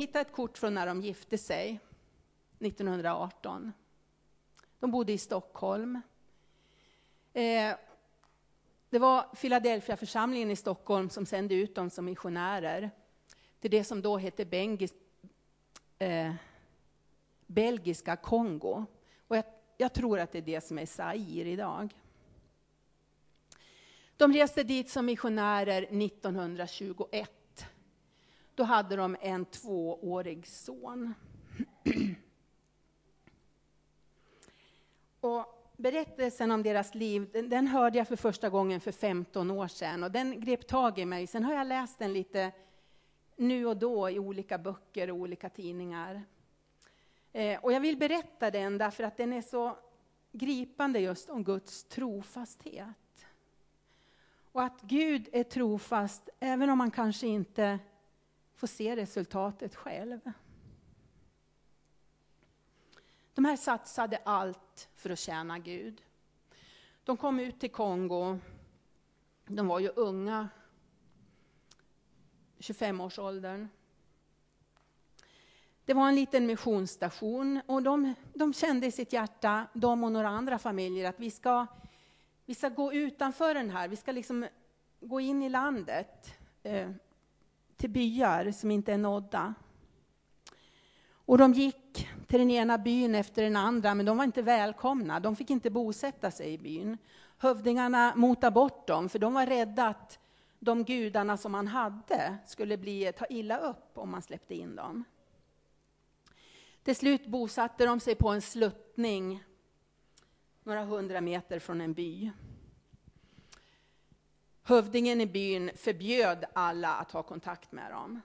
hittade ett kort från när de gifte sig 1918. De bodde i Stockholm. Eh, det var Philadelphia församlingen i Stockholm som sände ut dem som missionärer till det som då hette Bengis, eh, Belgiska Kongo. Och jag, jag tror att det är det som är Zaire idag. De reste dit som missionärer 1921. Då hade de en tvåårig son. Och berättelsen om deras liv, den, den, hörde jag för första gången för 15 år sedan och den grep tag i mig. Sen har jag läst den lite nu och då i olika böcker och olika tidningar. Eh, och jag vill berätta den därför att den är så gripande just om Guds trofasthet. Och att Gud är trofast även om man kanske inte Få se resultatet själv. De här satsade allt för att tjäna Gud. De kom ut till Kongo. De var ju unga, 25-årsåldern. Det var en liten missionsstation och de, de kände i sitt hjärta, de och några andra familjer, att vi ska, vi ska gå utanför den här, vi ska liksom gå in i landet, eh, till byar som inte är nådda. Och de gick till den ena byn efter den andra, men de var inte välkomna. De fick inte bosätta sig i byn. Hövdingarna motade bort dem, för de var rädda att de gudarna som man hade skulle bli, ta illa upp om man släppte in dem. Till slut bosatte de sig på en sluttning några hundra meter från en by. Hövdingen i byn förbjöd alla att ha kontakt med dem.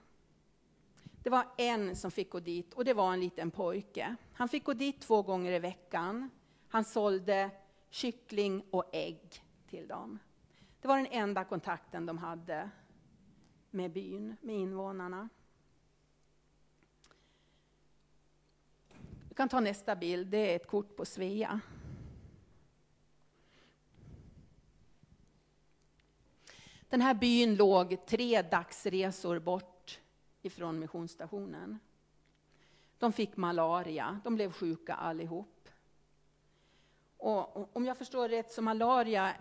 Det var en som fick gå dit och det var en liten pojke. Han fick gå dit två gånger i veckan. Han sålde kyckling och ägg till dem. Det var den enda kontakten de hade med byn, med invånarna. Vi kan ta nästa bild, det är ett kort på Svea. Den här byn låg tre dagsresor bort ifrån missionsstationen. De fick malaria, de blev sjuka allihop. Och om jag förstår rätt så malaria,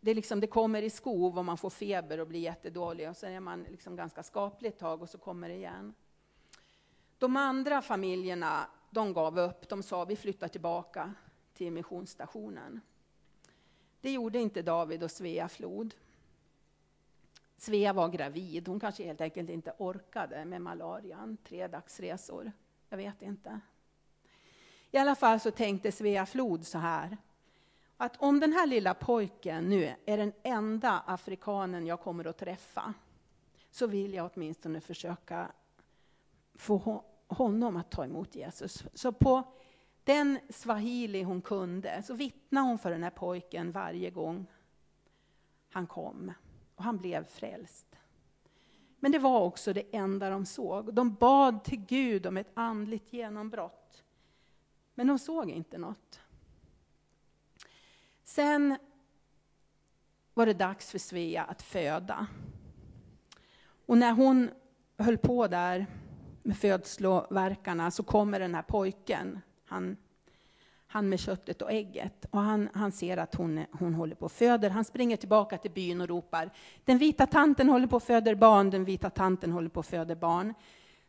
det, liksom, det kommer i skov och man får feber och blir jättedålig och så är man liksom ganska skaplig ett tag och så kommer det igen. De andra familjerna, de gav upp. De sa vi flyttar tillbaka till missionsstationen. Det gjorde inte David och Svea Flod. Svea var gravid. Hon kanske helt enkelt inte orkade med malarian. Tre dagsresor. Jag vet inte. I alla fall så tänkte Svea Flod så här. Att om den här lilla pojken nu är den enda afrikanen jag kommer att träffa så vill jag åtminstone försöka få honom att ta emot Jesus. Så på den swahili hon kunde så vittnade hon för den här pojken varje gång han kom och han blev frälst. Men det var också det enda de såg. De bad till Gud om ett andligt genombrott. Men de såg inte något. Sen var det dags för Svea att föda. Och när hon höll på där med födsloverkarna så kommer den här pojken. Han han med köttet och ägget. Och han, han ser att hon, hon håller på och föder. Han springer tillbaka till byn och ropar, den vita tanten håller på och föder barn, den vita tanten håller på och föder barn.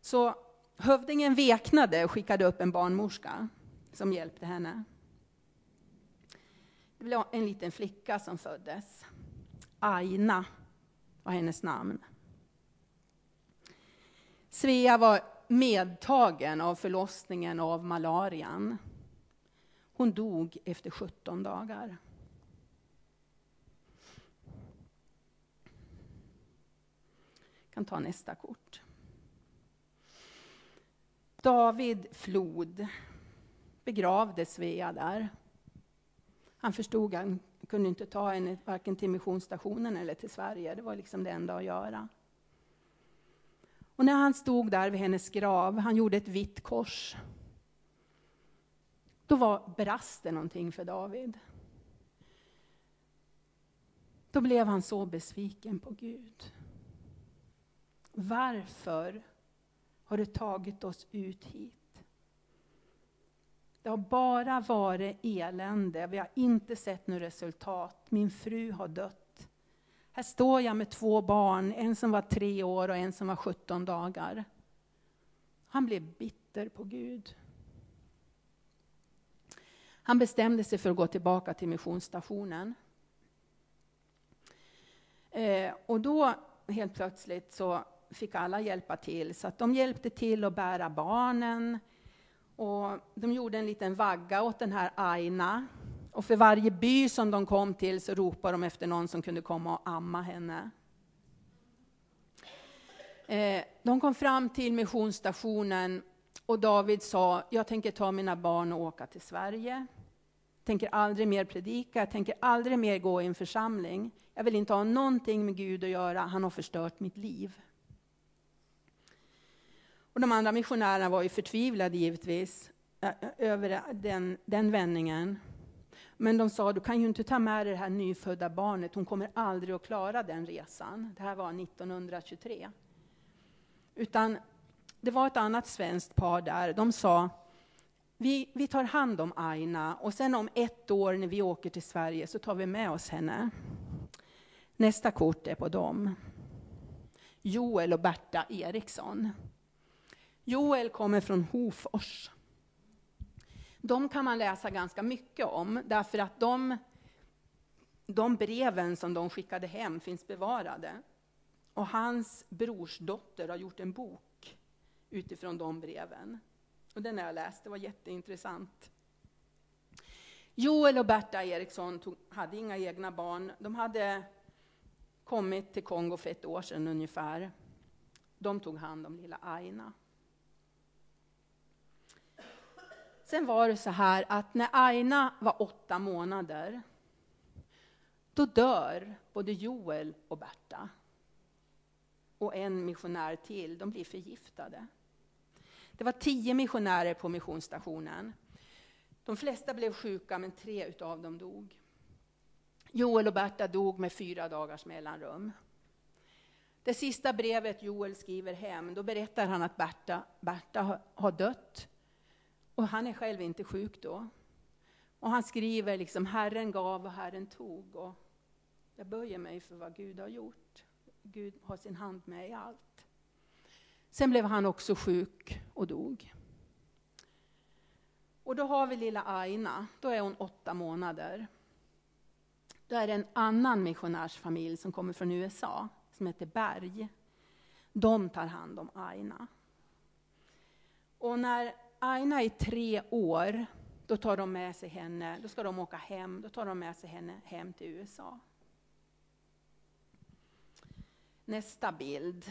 Så hövdingen veknade och skickade upp en barnmorska som hjälpte henne. Det blev en liten flicka som föddes. Aina var hennes namn. Svea var medtagen av förlossningen och av malarian. Hon dog efter 17 dagar. Jag kan ta nästa kort. David Flod begravde Svea där. Han förstod att han kunde inte ta henne varken till missionsstationen eller till Sverige. Det var liksom det enda att göra. Och när han stod där vid hennes grav, han gjorde ett vitt kors då var, brast det någonting för David. Då blev han så besviken på Gud. Varför har du tagit oss ut hit. Det har bara varit elände, vi har inte sett något resultat. Min fru har dött. Här står jag med två barn, en som var tre år och en som var 17 dagar. Han blev bitter på Gud. Han bestämde sig för att gå tillbaka till missionsstationen. Eh, och då helt plötsligt så fick alla hjälpa till, så att de hjälpte till att bära barnen. Och de gjorde en liten vagga åt den här Aina. Och för varje by som de kom till så ropade de efter någon som kunde komma och amma henne. Eh, de kom fram till missionsstationen och David sa, jag tänker ta mina barn och åka till Sverige tänker aldrig mer predika, jag tänker aldrig mer gå i en församling. Jag vill inte ha någonting med Gud att göra, han har förstört mitt liv. Och de andra missionärerna var ju förtvivlade givetvis över den, den vändningen. Men de sa, du kan ju inte ta med dig det här nyfödda barnet, hon kommer aldrig att klara den resan. Det här var 1923. Utan det var ett annat svenskt par där, de sa, vi, vi tar hand om Aina och sen om ett år när vi åker till Sverige så tar vi med oss henne. Nästa kort är på dem. Joel och Berta Eriksson. Joel kommer från Hofors. De kan man läsa ganska mycket om, därför att de, de breven som de skickade hem finns bevarade. Och hans brorsdotter har gjort en bok utifrån de breven. Och den har jag läst, det var jätteintressant. Joel och Berta Eriksson tog, hade inga egna barn. De hade kommit till Kongo för ett år sedan ungefär. De tog hand om lilla Aina. Sen var det så här att när Aina var åtta månader, då dör både Joel och Berta. Och en missionär till, de blir förgiftade. Det var tio missionärer på missionsstationen. De flesta blev sjuka, men tre av dem dog. Joel och Berta dog med fyra dagars mellanrum. Det sista brevet Joel skriver hem, då berättar han att Berta, Berta har dött. Och han är själv inte sjuk då. Och han skriver liksom, Herren gav och Herren tog. Och jag böjer mig för vad Gud har gjort. Gud har sin hand med i allt. Sen blev han också sjuk och dog. Och då har vi lilla Aina, då är hon åtta månader. Då är det en annan missionärsfamilj som kommer från USA, som heter Berg. De tar hand om Aina. Och när Aina är tre år, då tar de med sig henne, då ska de åka hem, då tar de med sig henne hem till USA. Nästa bild.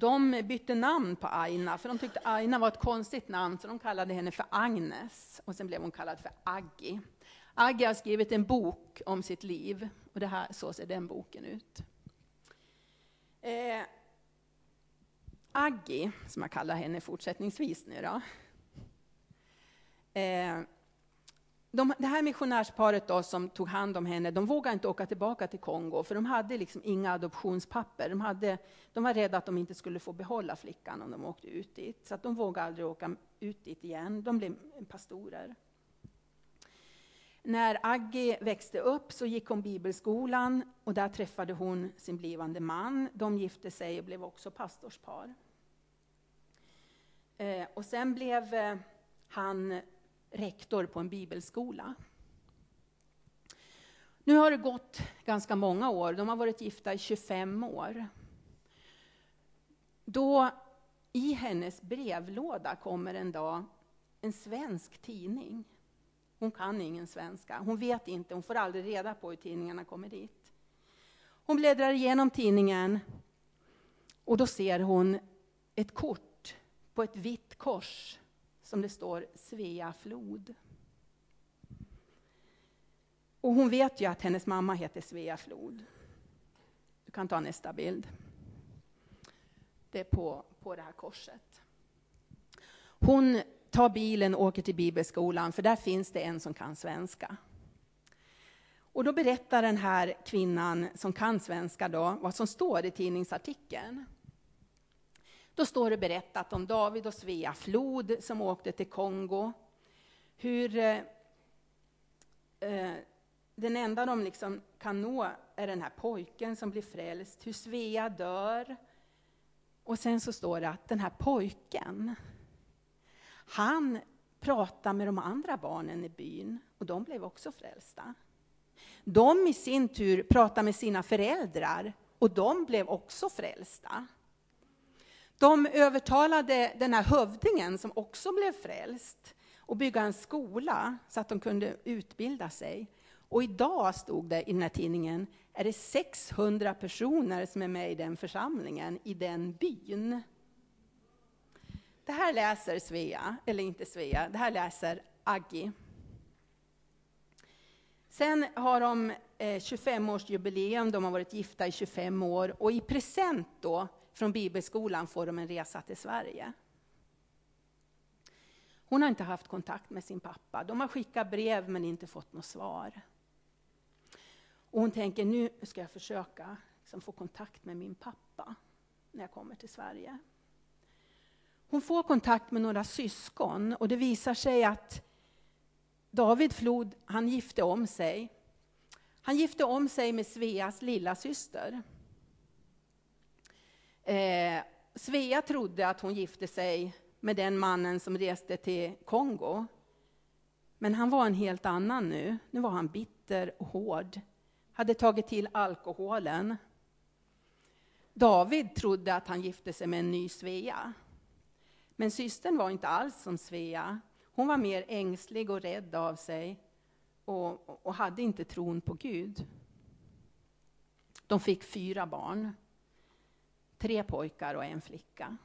De bytte namn på Aina, för de tyckte Aina var ett konstigt namn, så de kallade henne för Agnes. Och sen blev hon kallad för Aggi. Aggi har skrivit en bok om sitt liv, och det här, så ser den boken ut. Eh, Aggi, som jag kallar henne fortsättningsvis nu då. Eh, de, det här missionärsparet då, som tog hand om henne, de vågade inte åka tillbaka till Kongo, för de hade liksom inga adoptionspapper. De, hade, de var rädda att de inte skulle få behålla flickan om de åkte ut dit, så att de vågade aldrig åka ut dit igen. De blev pastorer. När Aggi växte upp så gick hon bibelskolan och där träffade hon sin blivande man. De gifte sig och blev också pastorspar. Eh, och sen blev eh, han rektor på en bibelskola. Nu har det gått ganska många år, de har varit gifta i 25 år. Då i hennes brevlåda kommer en dag en svensk tidning. Hon kan ingen svenska, hon vet inte, hon får aldrig reda på hur tidningarna kommer dit. Hon bläddrar igenom tidningen och då ser hon ett kort på ett vitt kors som det står Svea flod. Och hon vet ju att hennes mamma heter Svea flod. Du kan ta nästa bild. Det är på, på det här korset. Hon tar bilen och åker till bibelskolan, för där finns det en som kan svenska. Och då berättar den här kvinnan som kan svenska då, vad som står i tidningsartikeln. Då står det berättat om David och Svea Flod som åkte till Kongo. Hur eh, eh, den enda de liksom kan nå är den här pojken som blir frälst, hur Svea dör. Och sen så står det att den här pojken, han pratar med de andra barnen i byn och de blev också frälsta. De i sin tur pratade med sina föräldrar och de blev också frälsta. De övertalade den här hövdingen som också blev frälst att bygga en skola så att de kunde utbilda sig. Och idag, stod det i den här tidningen, är det 600 personer som är med i den församlingen, i den byn. Det här läser Svea, eller inte Svea, det här läser Aggi. Sen har de eh, 25-årsjubileum, de har varit gifta i 25 år och i present då från Bibelskolan får de en resa till Sverige. Hon har inte haft kontakt med sin pappa. De har skickat brev men inte fått något svar. Och hon tänker, nu ska jag försöka liksom, få kontakt med min pappa när jag kommer till Sverige. Hon får kontakt med några syskon och det visar sig att David Flod, han gifte om sig. Han gifte om sig med Sveas lilla syster. Eh, Svea trodde att hon gifte sig med den mannen som reste till Kongo. Men han var en helt annan nu. Nu var han bitter och hård. Hade tagit till alkoholen. David trodde att han gifte sig med en ny Svea. Men systern var inte alls som Svea. Hon var mer ängslig och rädd av sig och, och hade inte tron på Gud. De fick fyra barn. Tre pojkar och en flicka.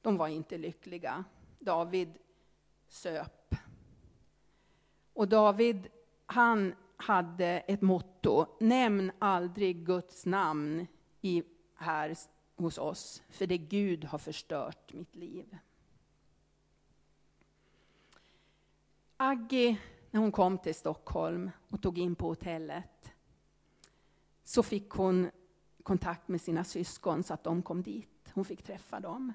De var inte lyckliga. David söp. Och David, han hade ett motto. Nämn aldrig Guds namn i, här hos oss, för det Gud har förstört mitt liv. Aggie, när hon kom till Stockholm och tog in på hotellet, så fick hon kontakt med sina syskon så att de kom dit. Hon fick träffa dem.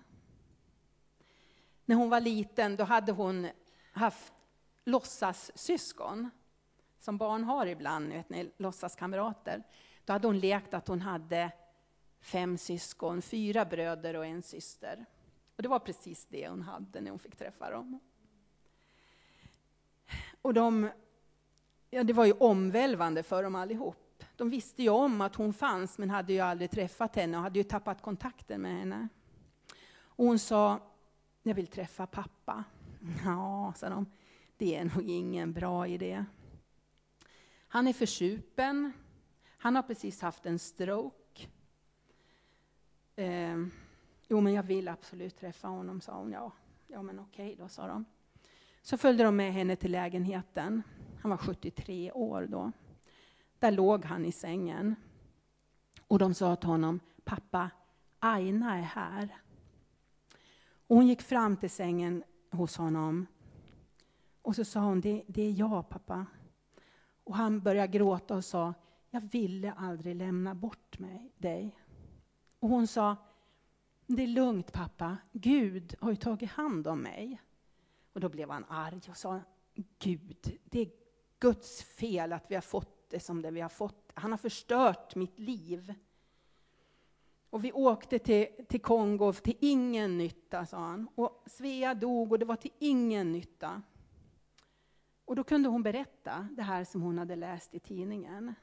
När hon var liten då hade hon haft låtsassyskon, som barn har ibland, vet ni, låtsaskamrater. Då hade hon lekt att hon hade fem syskon, fyra bröder och en syster. Och det var precis det hon hade när hon fick träffa dem. Och de, ja, det var ju omvälvande för dem allihop. De visste ju om att hon fanns, men hade ju aldrig träffat henne och hade ju tappat kontakten med henne. Och hon sa, jag vill träffa pappa. Ja, sa de, det är nog ingen bra idé. Han är försupen. Han har precis haft en stroke. Eh, jo, men jag vill absolut träffa honom, sa hon. Ja, ja men okej då, sa de. Så följde de med henne till lägenheten. Han var 73 år då. Där låg han i sängen. Och de sa till honom, pappa, Aina är här. Och hon gick fram till sängen hos honom. Och så sa hon, det, det är jag pappa. Och han började gråta och sa, jag ville aldrig lämna bort mig, dig. Och hon sa, det är lugnt pappa, Gud har ju tagit hand om mig. Och då blev han arg och sa, Gud, det är Guds fel att vi har fått det som det vi har fått. Han har förstört mitt liv. Och vi åkte till, till Kongo till ingen nytta, sa han. Och Svea dog och det var till ingen nytta. Och då kunde hon berätta det här som hon hade läst i tidningen.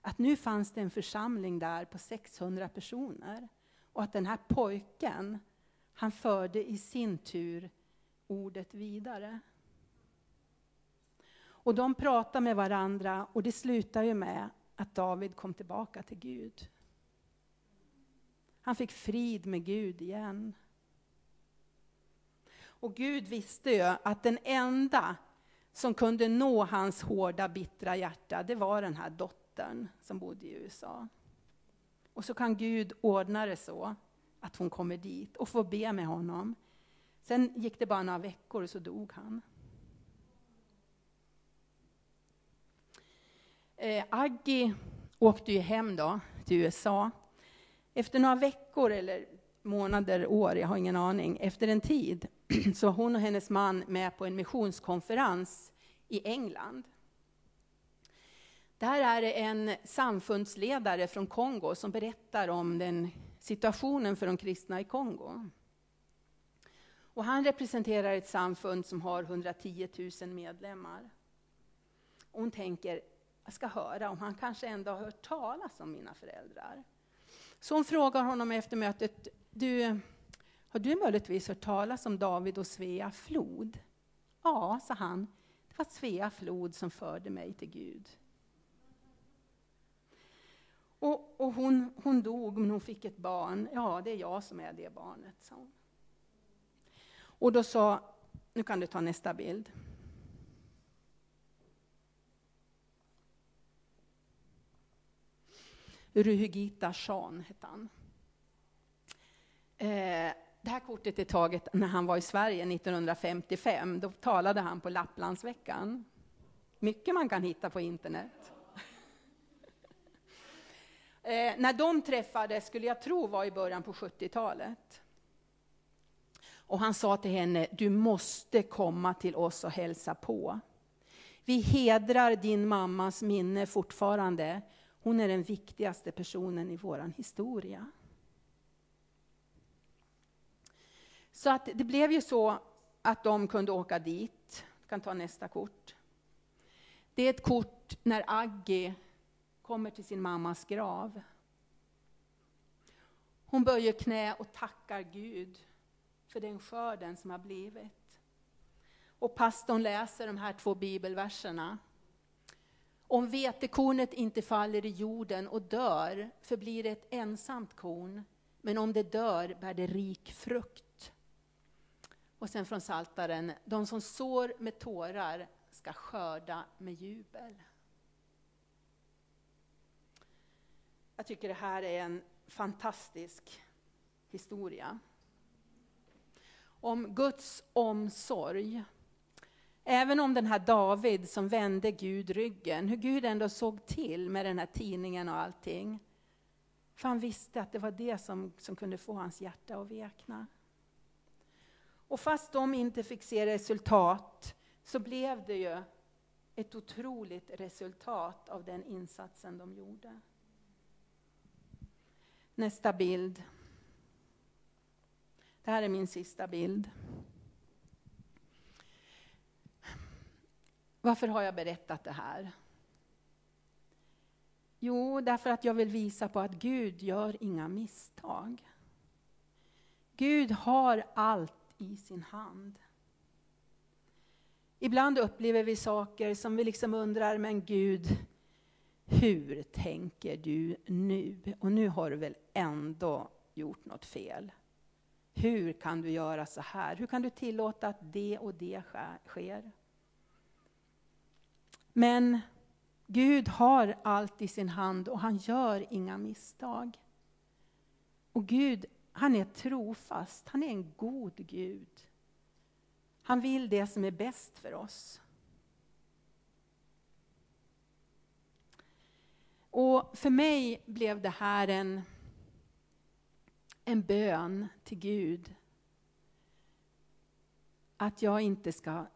Att nu fanns det en församling där på 600 personer. Och att den här pojken, han förde i sin tur ordet vidare. Och de pratar med varandra och det slutar ju med att David kom tillbaka till Gud. Han fick frid med Gud igen. Och Gud visste ju att den enda som kunde nå hans hårda, bittra hjärta, det var den här dottern som bodde i USA. Och så kan Gud ordna det så att hon kommer dit och får be med honom. Sen gick det bara några veckor och så dog han. Eh, Aggie åkte ju hem då till USA. Efter några veckor eller månader, år, jag har ingen aning, efter en tid så var hon och hennes man med på en missionskonferens i England. Där är det en samfundsledare från Kongo som berättar om den situationen för de kristna i Kongo. Och han representerar ett samfund som har 110 000 medlemmar. Och hon tänker, ska höra om han kanske ändå har hört talas om mina föräldrar. Så hon frågar honom efter mötet, du, har du möjligtvis hört talas om David och Svea flod? Ja, sa han, det var Svea flod som förde mig till Gud. Och, och hon, hon dog, men hon fick ett barn. Ja, det är jag som är det barnet, sa hon. Och då sa, nu kan du ta nästa bild. Ruhigita Shan hette han. Eh, det här kortet är taget när han var i Sverige 1955. Då talade han på Lapplandsveckan. Mycket man kan hitta på internet. eh, när de träffades skulle jag tro var i början på 70-talet. Och han sa till henne, du måste komma till oss och hälsa på. Vi hedrar din mammas minne fortfarande. Hon är den viktigaste personen i vår historia. Så att det blev ju så att de kunde åka dit. Jag kan ta nästa kort. Det är ett kort när Aggie kommer till sin mammas grav. Hon böjer knä och tackar Gud för den skörden som har blivit. Och pastorn läser de här två bibelverserna. Om vetekornet inte faller i jorden och dör förblir det ett ensamt korn, men om det dör bär det rik frukt. Och sen från Saltaren, de som sår med tårar ska skörda med jubel. Jag tycker det här är en fantastisk historia. Om Guds omsorg. Även om den här David som vände Gud ryggen, hur Gud ändå såg till med den här tidningen och allting. För han visste att det var det som, som kunde få hans hjärta att vekna. Och fast de inte fick se resultat så blev det ju ett otroligt resultat av den insatsen de gjorde. Nästa bild. Det här är min sista bild. Varför har jag berättat det här? Jo, därför att jag vill visa på att Gud gör inga misstag. Gud har allt i sin hand. Ibland upplever vi saker som vi liksom undrar, men Gud, hur tänker du nu? Och nu har du väl ändå gjort något fel? Hur kan du göra så här? Hur kan du tillåta att det och det sker? Men Gud har allt i sin hand och han gör inga misstag. Och Gud, han är trofast, han är en god Gud. Han vill det som är bäst för oss. Och för mig blev det här en, en bön till Gud. Att jag inte ska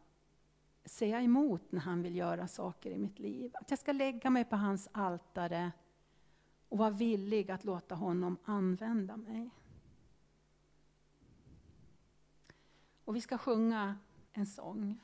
säga emot när han vill göra saker i mitt liv. Att jag ska lägga mig på hans altare och vara villig att låta honom använda mig. Och vi ska sjunga en sång.